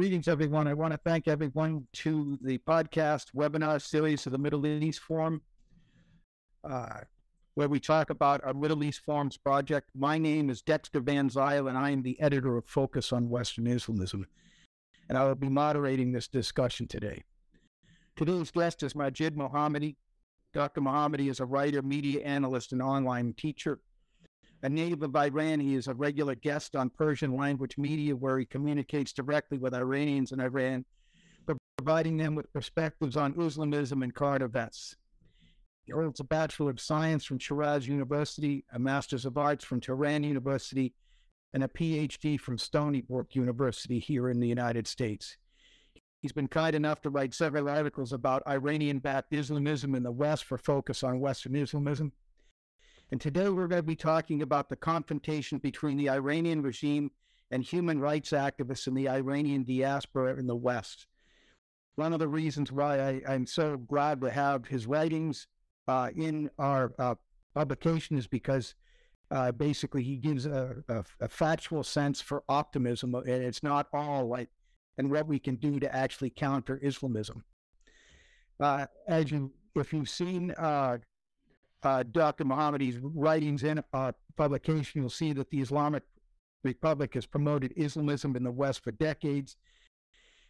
greetings, everyone. I want to thank everyone to the podcast webinar series of the Middle East Forum, uh, where we talk about our Middle East Forums project. My name is Dexter Van Zile, and I am the editor of Focus on Western Islamism, and I will be moderating this discussion today. Today's guest is Majid Mohammadi. Dr. Mohammadi is a writer, media analyst, and online teacher. A native of Iran, he is a regular guest on Persian language media where he communicates directly with Iranians in Iran, providing them with perspectives on Islamism and current events. He holds a Bachelor of Science from Shiraz University, a Master's of Arts from Tehran University, and a PhD from Stony Brook University here in the United States. He's been kind enough to write several articles about Iranian backed Islamism in the West for Focus on Western Islamism and today we're going to be talking about the confrontation between the Iranian regime and human rights activists in the Iranian diaspora in the West. One of the reasons why I, am so glad to have his writings uh, in our uh, publication is because uh, basically he gives a, a, a, factual sense for optimism, and it's not all like and what we can do to actually counter Islamism. Uh, as you, if you've seen uh, uh, Dr. Mohammadi's writings and a publication, you'll see that the Islamic Republic has promoted Islamism in the West for decades.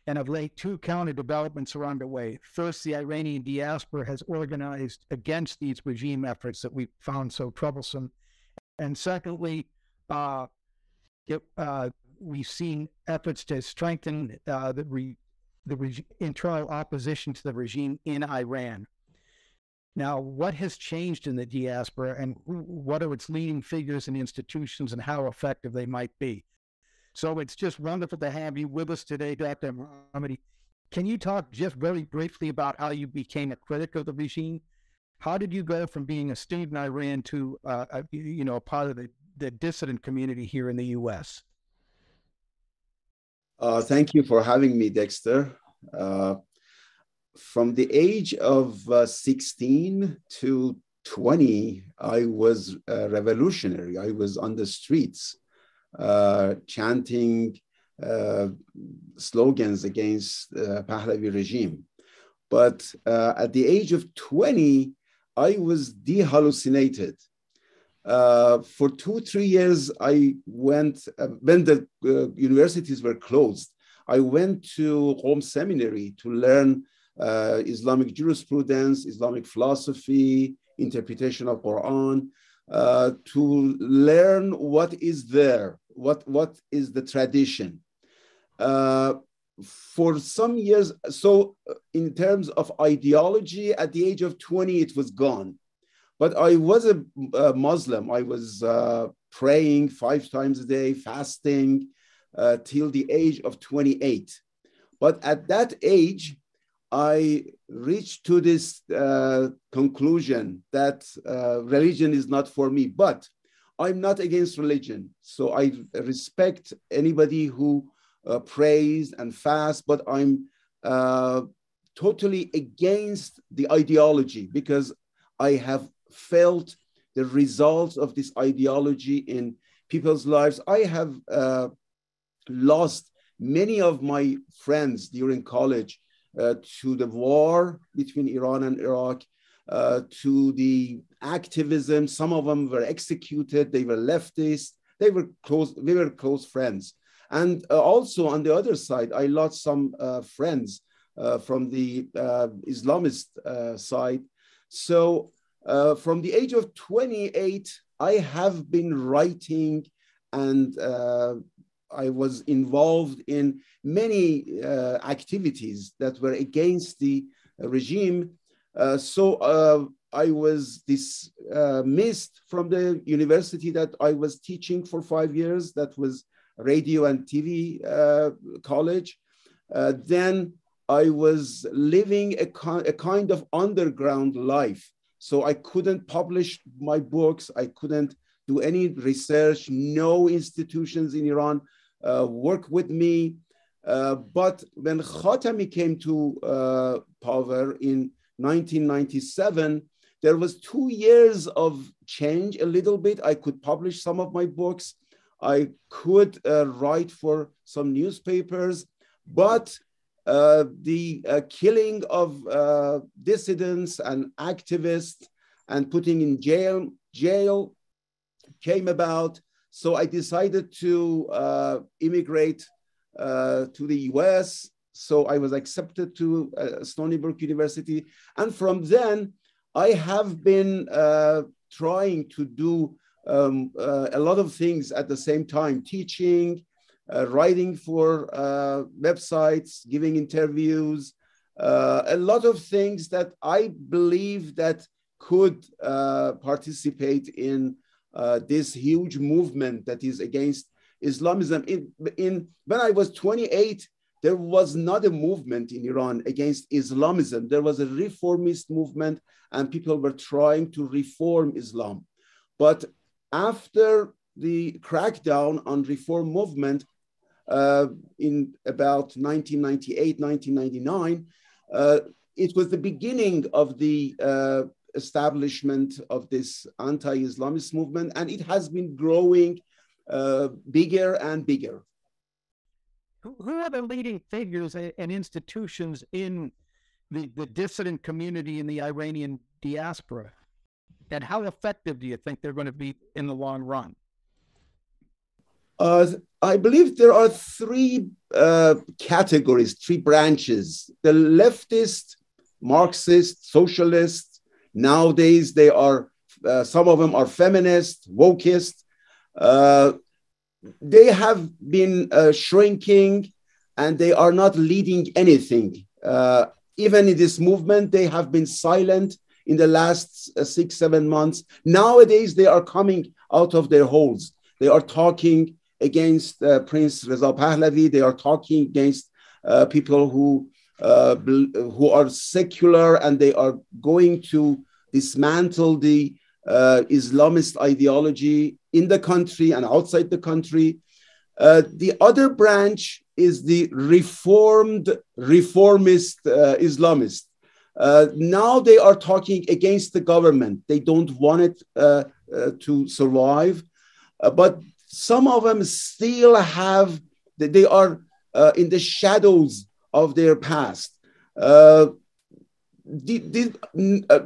And of late, two counter developments are underway. First, the Iranian diaspora has organized against these regime efforts that we found so troublesome. And secondly, uh, it, uh, we've seen efforts to strengthen uh, the, re- the internal opposition to the regime in Iran. Now, what has changed in the diaspora and what are its leading figures and institutions and how effective they might be? So it's just wonderful to have you with us today, Dr. Mohammadi. Can you talk just very briefly about how you became a critic of the regime? How did you go from being a student in Iran to, uh, a, you know, a part of the, the dissident community here in the U.S.? Uh, thank you for having me, Dexter. Uh, from the age of uh, 16 to 20, I was revolutionary. I was on the streets uh, chanting uh, slogans against the Pahlavi regime. But uh, at the age of 20, I was dehallucinated. Uh, for two, three years, I went, when the universities were closed, I went to Qom Seminary to learn uh, Islamic jurisprudence, Islamic philosophy, interpretation of Quran, uh, to learn what is there, what, what is the tradition. Uh, for some years, so uh, in terms of ideology, at the age of 20, it was gone. But I was a, a Muslim. I was uh, praying five times a day, fasting uh, till the age of 28. But at that age, I reached to this uh, conclusion that uh, religion is not for me, but I'm not against religion. So I respect anybody who uh, prays and fasts, but I'm uh, totally against the ideology because I have felt the results of this ideology in people's lives. I have uh, lost many of my friends during college to the war between Iran and Iraq, uh, to the activism. Some of them were executed. They were leftists. They were close. We were close friends. And uh, also on the other side, I lost some friends from the Islamist side. So from the age of 28, I have been writing and uh, I was involved in many uh, activities that were against the regime. Uh, so uh, I was dismissed from the university that I was teaching for five years. That was radio and TV uh, college. Uh, then I was living a, a kind of underground life. So I couldn't publish my books. I couldn't do any research. No institutions in Iran uh, work with me. Uh, but when Khatami came to uh, power in 1997, there was two years of change a little bit. I could publish some of my books. I could uh, write for some newspapers, but uh, the killing of dissidents and activists and putting in jail jail came about. So I decided to uh, immigrate uh, to the US. So I was accepted to uh, Stony Brook University. And from then, I have been trying to do um, a lot of things at the same time, teaching, uh, writing for uh, websites, giving interviews, uh, a lot of things that I believe that could participate in this huge movement that is against Islamism. In, in when I was 28, there was not a movement in Iran against Islamism. There was a reformist movement, and people were trying to reform Islam. But after the crackdown on reform movement, uh, in about 1998, 1999, uh, it was the beginning of the uh, establishment of this anti-Islamist movement, and it has been growing uh, bigger and bigger. Who are the leading figures and institutions in the, the dissident community in the Iranian diaspora? And how effective do you think they're going to be in the long run? Uh, I believe there are three uh, categories, three branches. The leftist, Marxist, socialist. Nowadays, they are uh, some of them are feminist, wokist. Uh, they have been uh, shrinking, and they are not leading anything. Uh, even in this movement, they have been silent in the last six, seven months. Nowadays, they are coming out of their holes. They are talking against uh, Prince Reza Pahlavi. They are talking against uh, people who uh, who are secular and they are going to dismantle the uh, Islamist ideology in the country and outside the country. Uh, the other branch is the reformed, reformist uh, Islamist. now they are talking against the government. They don't want it to survive. but some of them still have, they are uh, in the shadows of their past. Uh, uh,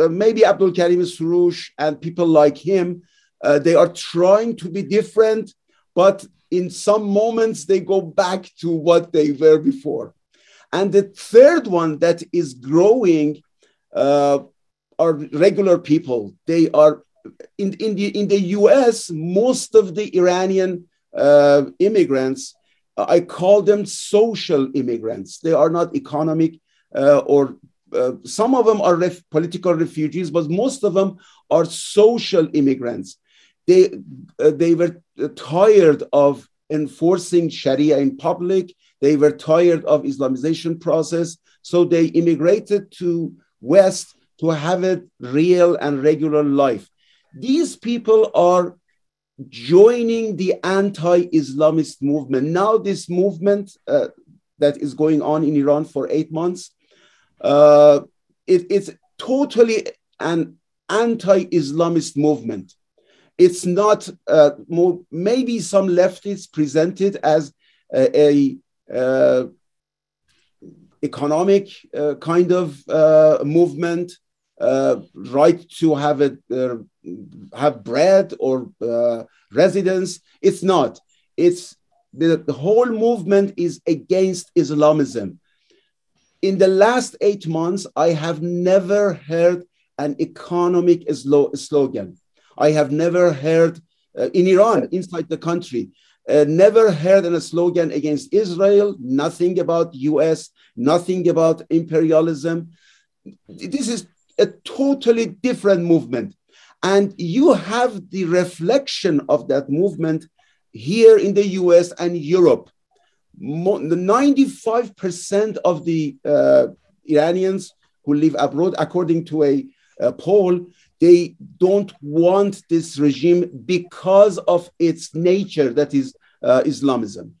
uh, maybe Abdul Karim Soroush and people like him, uh, they are trying to be different, but in some moments they go back to what they were before. And the third one that is growing uh, are regular people. They are in, in, the, in the US, most of the Iranian uh, immigrants, I call them social immigrants. They are not economic uh, or uh, some of them are ref- political refugees, but most of them are social immigrants. They, uh, they were tired of enforcing Sharia in public. They were tired of Islamization process. So they immigrated to West to have a real and regular life. These people are joining the anti-Islamist movement. Now, this movement uh, that is going on in Iran for eight months, uh, it, it's totally an anti-Islamist movement. It's not uh, more, maybe some leftists present it as a, a uh, economic uh, kind of uh, movement uh, right to have it uh, have bread or uh, residence. It's not. It's the, the whole movement is against Islamism. In the last eight months, I have never heard an economic slogan. I have never heard uh, in Iran, inside the country, uh, never heard a slogan against Israel, nothing about US, nothing about imperialism. This is a totally different movement. And you have the reflection of that movement here in the US and Europe. The 95% of the uh, Iranians who live abroad, according to a, a poll, they don't want this regime because of its nature, that is uh, Islamism.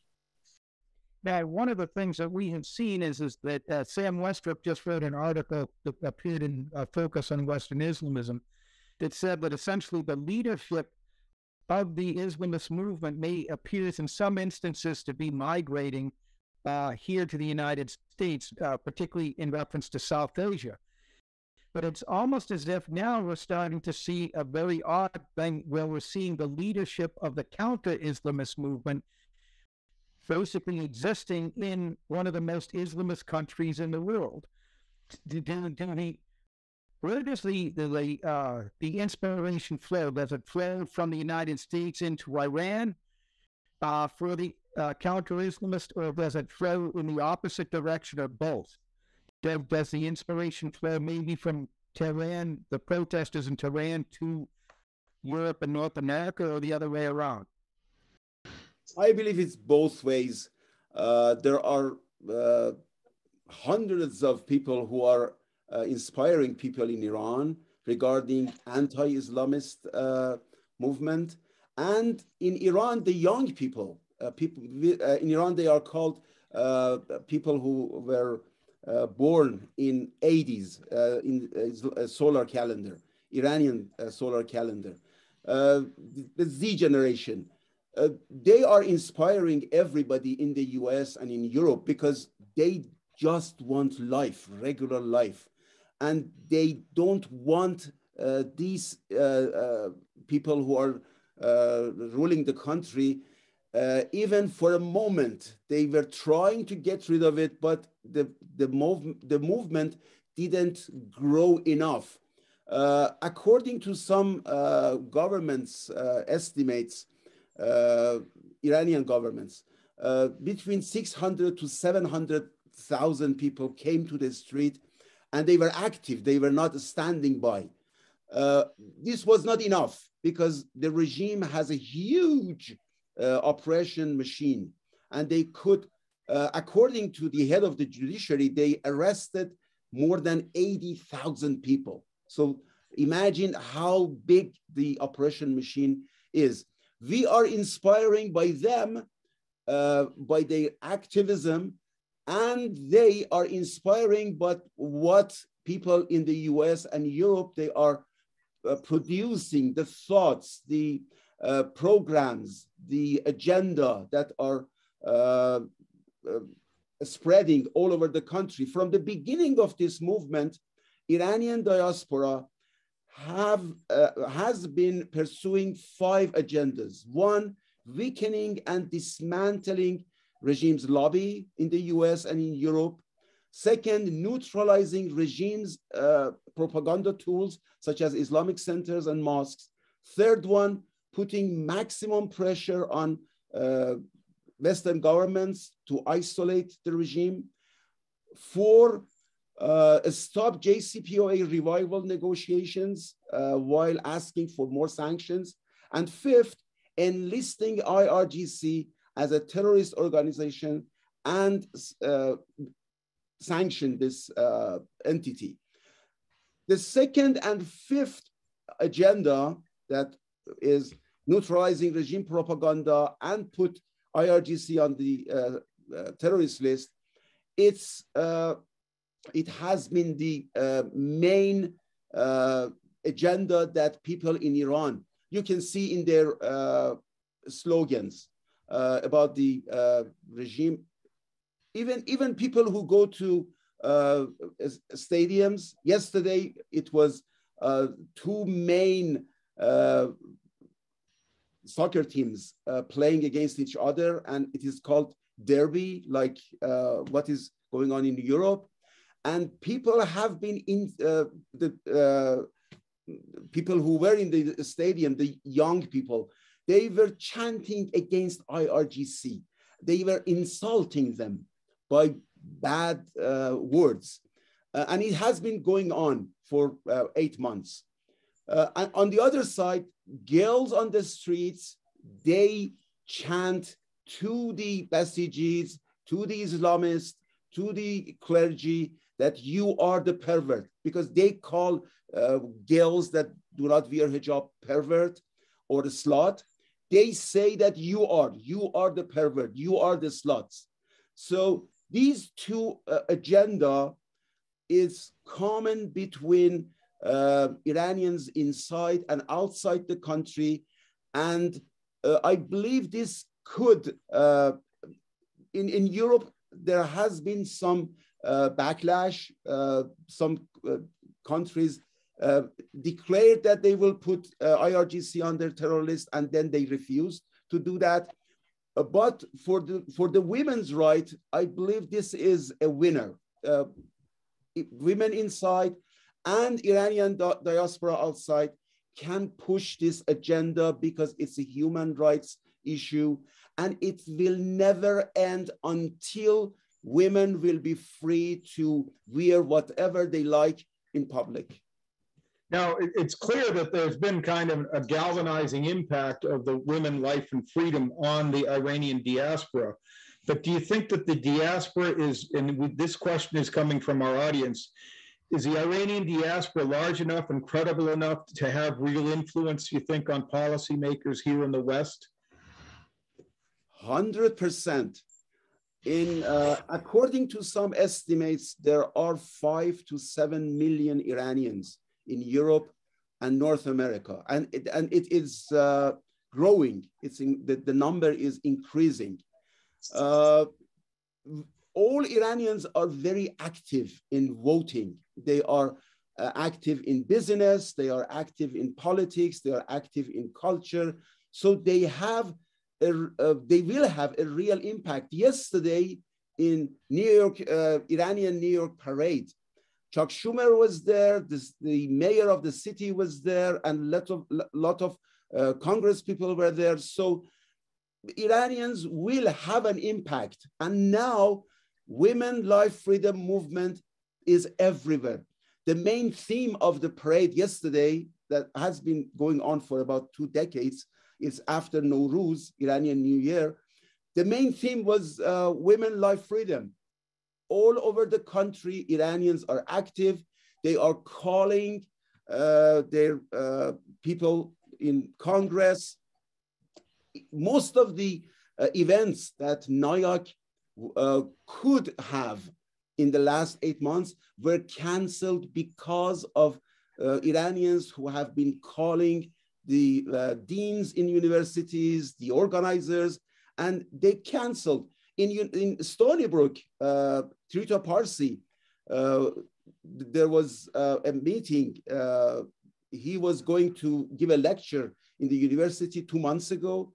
Now, one of the things that we have seen is, is that uh, Sam Westrop just wrote an article that appeared in uh, Focus on Western Islamism that said that essentially the leadership of the Islamist movement may appears in some instances to be migrating uh, here to the United States, uh, particularly in reference to South Asia. But it's almost as if now we're starting to see a very odd thing where we're seeing the leadership of the counter Islamist movement basically existing in one of the most Islamist countries in the world. Where does the the uh, the inspiration flow? Does it flow from the United States into Iran uh, for the uh, counter-Islamist, or does it flow in the opposite direction, or both? Does the inspiration flow maybe from Tehran, the protesters in Tehran, to Europe and North America, or the other way around? I believe it's both ways. Uh, there are uh, hundreds of people who are uh, inspiring people in Iran regarding anti-Islamist uh, movement, and in Iran, the young people, uh, people uh, in Iran, they are called people who were born in 80s in solar calendar, Iranian solar calendar. the Z generation, uh, they are inspiring everybody in the US and in Europe because they just want life, regular life. And they don't want uh, these uh, uh people who are uh, ruling the country, even for a moment. They were trying to get rid of it, but the, the, mov- the movement didn't grow enough. according to some government's estimates, Iranian governments. Uh, between 600 to 700,000 people came to the street and they were active. They were not standing by. Uh, this was not enough because the regime has a huge uh, oppression machine and they could, uh, according to the head of the judiciary, they arrested more than 80,000 people. So imagine how big the oppression machine is. We are inspiring by them, uh, by their activism, and they are inspiring but what people in the US and Europe, they are uh, producing the thoughts, the uh, programs, the agenda that are uh, uh, spreading all over the country. From the beginning of this movement, Iranian diaspora have uh, has been pursuing five agendas. One, weakening and dismantling regimes lobby in the US and in Europe. Second, neutralizing regimes uh, propaganda tools such as Islamic centers and mosques. Third one, putting maximum pressure on uh, Western governments to isolate the regime. Four, uh, stop JCPOA revival negotiations uh, while asking for more sanctions. And fifth, enlisting IRGC as a terrorist organization and uh, sanction this uh, entity. The second and fifth agenda that is neutralizing regime propaganda and put IRGC on the uh, uh, terrorist list, it's it has been the uh, main uh, agenda that people in Iran, you can see in their uh, slogans uh, about the uh, regime. Even, even people who go to uh, stadiums, yesterday it was two main soccer teams playing against each other, and it is called derby, like what is going on in Europe and people have been in uh, the uh, people who were in the stadium, the young people, they were chanting against IRGC. They were insulting them by bad uh, words. Uh, and it has been going on for uh, eight months. Uh, and on the other side, girls on the streets, they chant to the Basijis, to the Islamists, to the clergy, that you are the pervert because they call uh, girls that do not wear hijab pervert or the slut. They say that you are, you are the pervert, you are the sluts. So these two uh, agenda is common between uh, Iranians inside and outside the country. And uh, I believe this could, uh, in, in Europe, there has been some backlash. Uh, some uh, countries uh, declared that they will put uh, IRGC on their terror list, and then they refused to do that. Uh, but for the for the women's right, I believe this is a winner. women inside and Iranian di diaspora outside can push this agenda because it's a human rights issue and it will never end until women will be free to wear whatever they like in public. Now, it's clear that there's been kind of a galvanizing impact of the women, life, and freedom on the Iranian diaspora. But do you think that the diaspora is, and this question is coming from our audience, is the Iranian diaspora large enough and credible enough to have real influence, you think, on policymakers here in the West? 100%. In, uh, according to some estimates, there are five to seven million Iranians in Europe and North America, and it, and it is uh, growing. It's in, the, the number is increasing. Uh, all Iranians are very active in voting. They are uh, active in business, they are active in politics, they are active in culture. So they have, a, uh, they will have a real impact. Yesterday in New York, uh, Iranian New York parade, Chuck Schumer was there, this, the mayor of the city was there, and a lot of, lot of uh, Congress people were there. So Iranians will have an impact. And now women life freedom movement is everywhere. The main theme of the parade yesterday that has been going on for about two decades is after Nowruz, Iranian New Year. The main theme was uh, women life freedom. All over the country, Iranians are active. They are calling uh, their uh, people in Congress. Most of the uh, events that NIAC uh, could have in the last eight months were canceled because of uh, Iranians who have been calling the uh, deans in universities, the organizers, and they canceled. In, in Stony Brook, uh, Trita Parsi, uh, there was uh, a meeting. Uh, he was going to give a lecture in the university two months ago.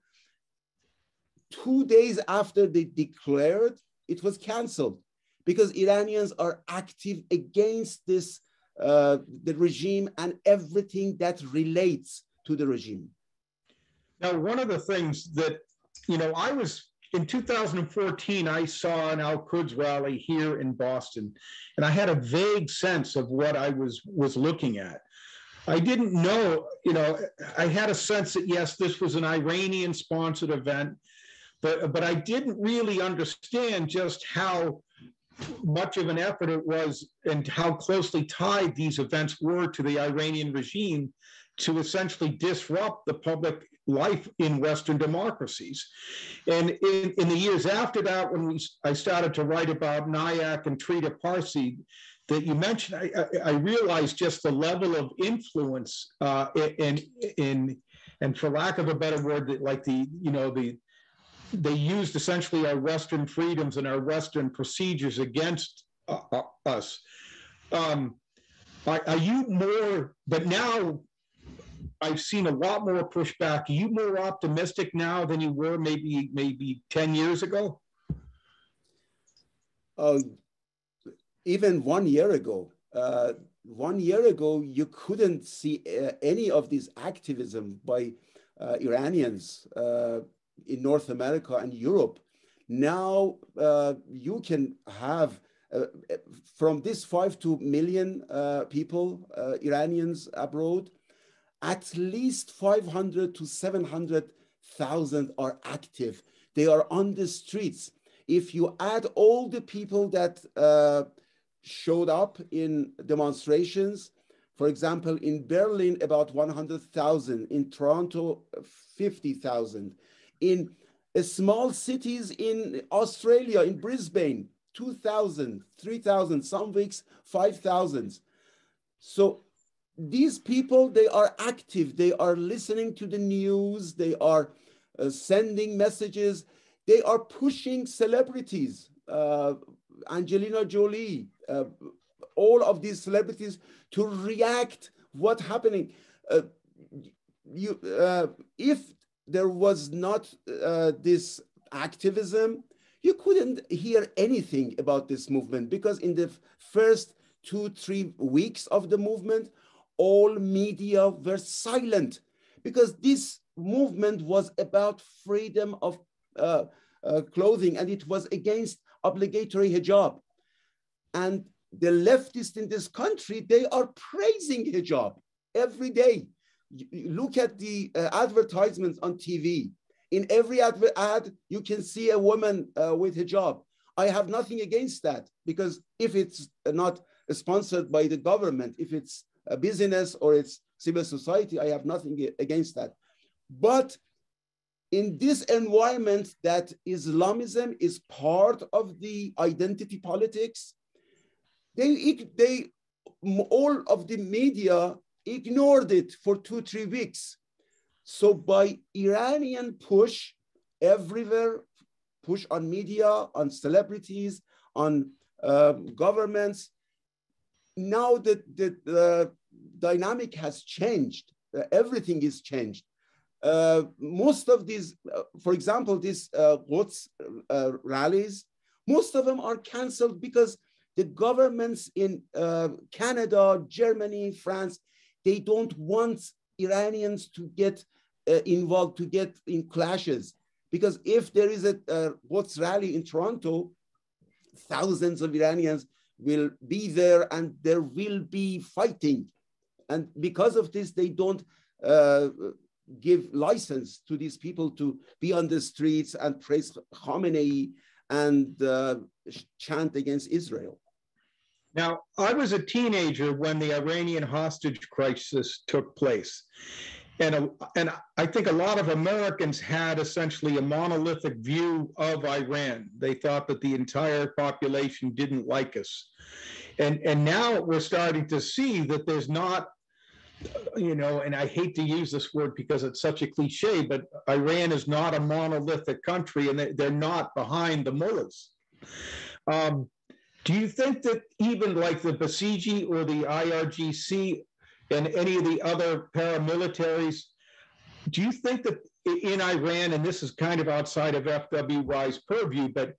Two days after they declared, it was canceled because Iranians are active against this, uh, the regime and everything that relates to the regime. Now, one of the things that, you know, I was in 2014, I saw an Al Quds rally here in Boston, and I had a vague sense of what I was was looking at. I didn't know, you know, I had a sense that yes, this was an Iranian sponsored event, but but I didn't really understand just how much of an effort it was and how closely tied these events were to the Iranian regime to essentially disrupt the public life in Western democracies. And in, in the years after that, when we, I started to write about NIAC and Trita Parsi, that you mentioned, I, I, I, realized just the level of influence uh, in, in, and for lack of a better word, like the, you know, the, they used essentially our Western freedoms and our Western procedures against uh, uh, us. Um, are, are, you more, but now I've seen a lot more pushback. Are you more optimistic now than you were maybe maybe 10 years ago? Uh, even one year ago. Uh, one year ago, you couldn't see uh, any of this activism by uh, Iranians uh, in North America and Europe. Now uh, you can have from this five to million people, Iranians abroad, at least 500 to 700,000 are active. They are on the streets. If you add all the people that uh, showed up in demonstrations, for example, in Berlin, about 100,000, in Toronto, 50,000, in uh, small cities in Australia, in Brisbane, 2,000, 3,000, some weeks 5,000. So these people, they are active. They are listening to the news. They are uh, sending messages. They are pushing celebrities. uh, Angelina Jolie, uh, all of these celebrities to react what happening. Uh, you, uh, if there was not uh, this activism, you couldn't hear anything about this movement because in the first two, three weeks of the movement, all media were silent because this movement was about freedom of uh, uh, clothing and it was against obligatory hijab. And the leftists in this country, they are praising hijab every day. You look at the uh, advertisements on TV. In every ad, you can see a woman uh, with hijab. I have nothing against that because if it's not sponsored by the government, if it's a business or it's civil society, I have nothing against that. But in this environment that Islamism is part of the identity politics, they, they all of the media ignored it for two, three weeks. So by Iranian push everywhere, push on media, on celebrities, on uh, governments, now that the, the dynamic has changed, uh, everything is changed. Uh, most of these, uh, for example, these uh, uh, rallies, most of them are canceled because the governments in uh, Canada, Germany, France, they don't want Iranians to get uh, involved, to get in clashes. Because if there is a uh, rally in Toronto, thousands of Iranians will be there and there will be fighting. And because of this, they don't uh, give license to these people to be on the streets and praise Khamenei and uh, chant against Israel. Now, I was a teenager when the Iranian hostage crisis took place. And, a, and I think a lot of Americans had essentially a monolithic view of Iran. They thought that the entire population didn't like us. And, and now we're starting to see that there's not, you know, and I hate to use this word because it's such a cliche, but Iran is not a monolithic country and they're not behind the mullahs. Um, do you think that even like the Basiji or the IRGC and any of the other paramilitaries, do you think that in Iran, and this is kind of outside of FWI's purview, but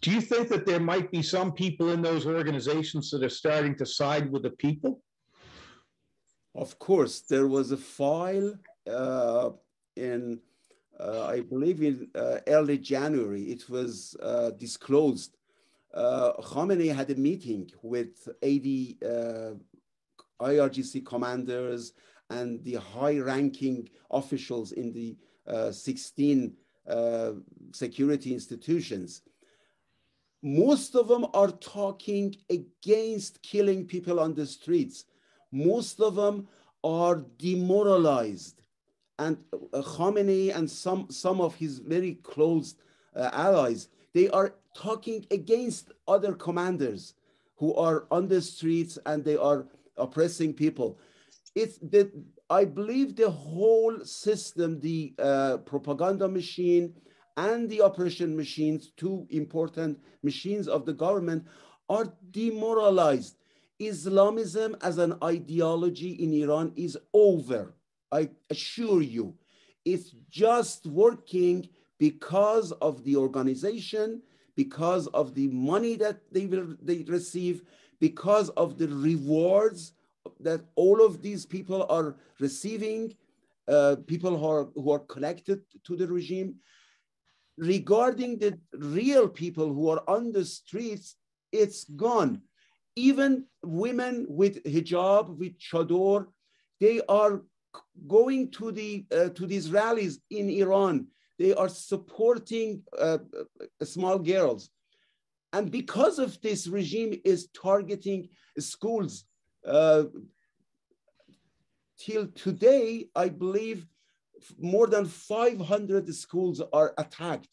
do you think that there might be some people in those organizations that are starting to side with the people? Of course, there was a file uh, in, uh, I believe, in uh, early January. It was uh, disclosed uh, Khamenei had a meeting with 80 uh, IRGC commanders and the high-ranking officials in the uh, 16 uh, security institutions. Most of them are talking against killing people on the streets. Most of them are demoralized. And uh, Khamenei and some, some of his very close uh, allies, they are talking against other commanders who are on the streets and they are oppressing people. It's that I believe the whole system, the uh, propaganda machine and the operation machines, two important machines of the government, are demoralized. Islamism as an ideology in Iran is over. I assure you, it's just working because of the organization because of the money that they will they receive, because of the rewards that all of these people are receiving, uh, people who are, who are connected to the regime. Regarding the real people who are on the streets, it's gone. Even women with hijab, with chador, they are going to the uh, to these rallies in Iran they are supporting uh, small girls. And because of this regime is targeting schools, uh, till today, I believe more than 500 schools are attacked.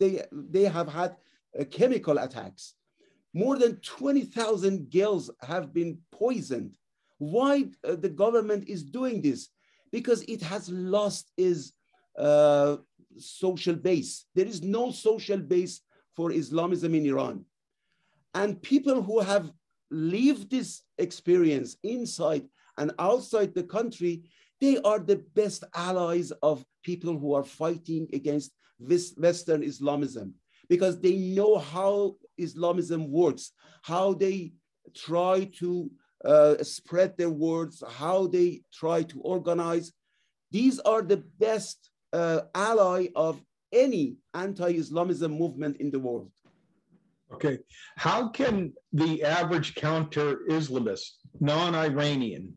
They, they have had uh, chemical attacks. More than 20,000 girls have been poisoned. Why uh, the government is doing this? Because it has lost its uh, social base. There is no social base for Islamism in Iran. And people who have lived this experience inside and outside the country, they are the best allies of people who are fighting against Western Islamism because they know how Islamism works, how they try to uh, spread their words, how they try to organize. These are the best uh, ally of any anti-Islamism movement in the world. Okay. How can the average counter-Islamist, non-Iranian,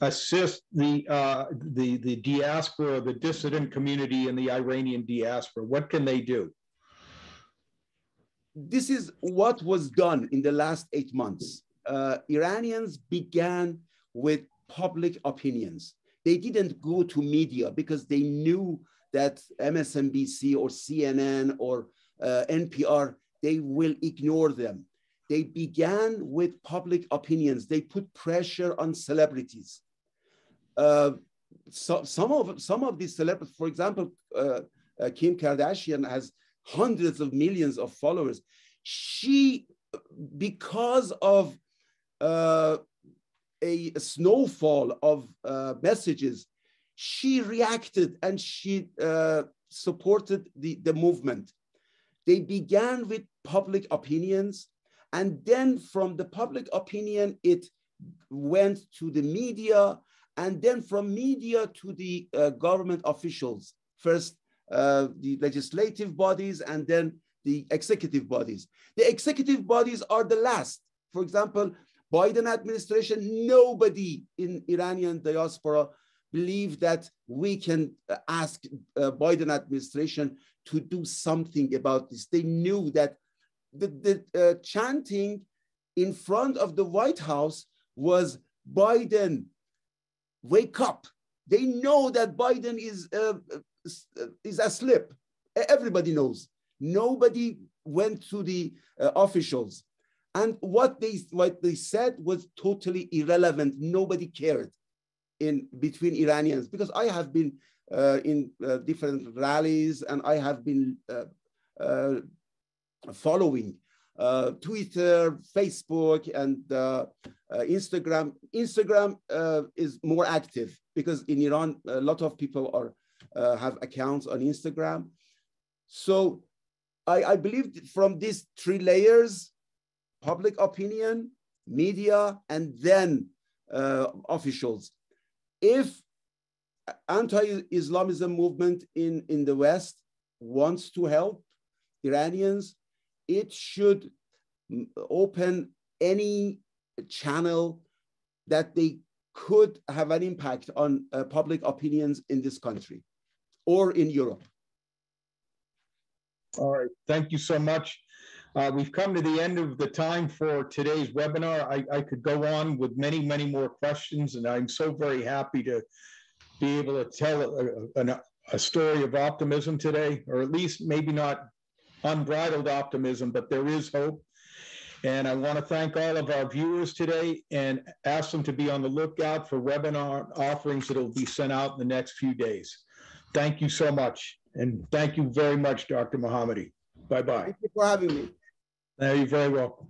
assist the uh, the the diaspora, the dissident community and the Iranian diaspora? What can they do? This is what was done in the last eight months. Uh, Iranians began with public opinions. They didn't go to media because they knew that MSNBC or CNN or uh, NPR they will ignore them. They began with public opinions. They put pressure on celebrities. Uh, so some of some of these celebrities, for example, uh, uh, Kim Kardashian has hundreds of millions of followers. She, because of uh, a, a, snowfall of uh, messages, she reacted and she uh, supported the, the movement. They began with public opinions, and then from the public opinion, it went to the media, and then from media to the uh, government officials. First, uh, the legislative bodies, and then the executive bodies. The executive bodies are the last. For example, Biden administration, nobody in Iranian diaspora believe that we can uh, ask uh, Biden administration to do something about this. They knew that the, the uh, chanting in front of the White House was Biden, wake up. They know that Biden is, uh, uh is asleep. Everybody knows. Nobody went to the uh, officials. And what they, what they said was totally irrelevant. Nobody cared in between Iranians because I have been uh, in uh, different rallies and I have been uh, uh following uh, Twitter, Facebook, and uh, Instagram. Instagram is more active because in Iran a lot of people are have accounts on Instagram. So I, I believe from these three layers, public opinion, media, and then officials if anti-Islamism movement in, in the West wants to help Iranians, it should open any channel that they could have an impact on uh, public opinions in this country or in Europe. All right, thank you so much. Uh, we've come to the end of the time for today's webinar. I, I could go on with many, many more questions, and I'm so very happy to be able to tell a, a, a story of optimism today, or at least maybe not unbridled optimism, but there is hope. And I want to thank all of our viewers today and ask them to be on the lookout for webinar offerings that will be sent out in the next few days. Thank you so much. And thank you very much, Dr. Mohammadi. Bye-bye. Thank you for having me. you're very welcome.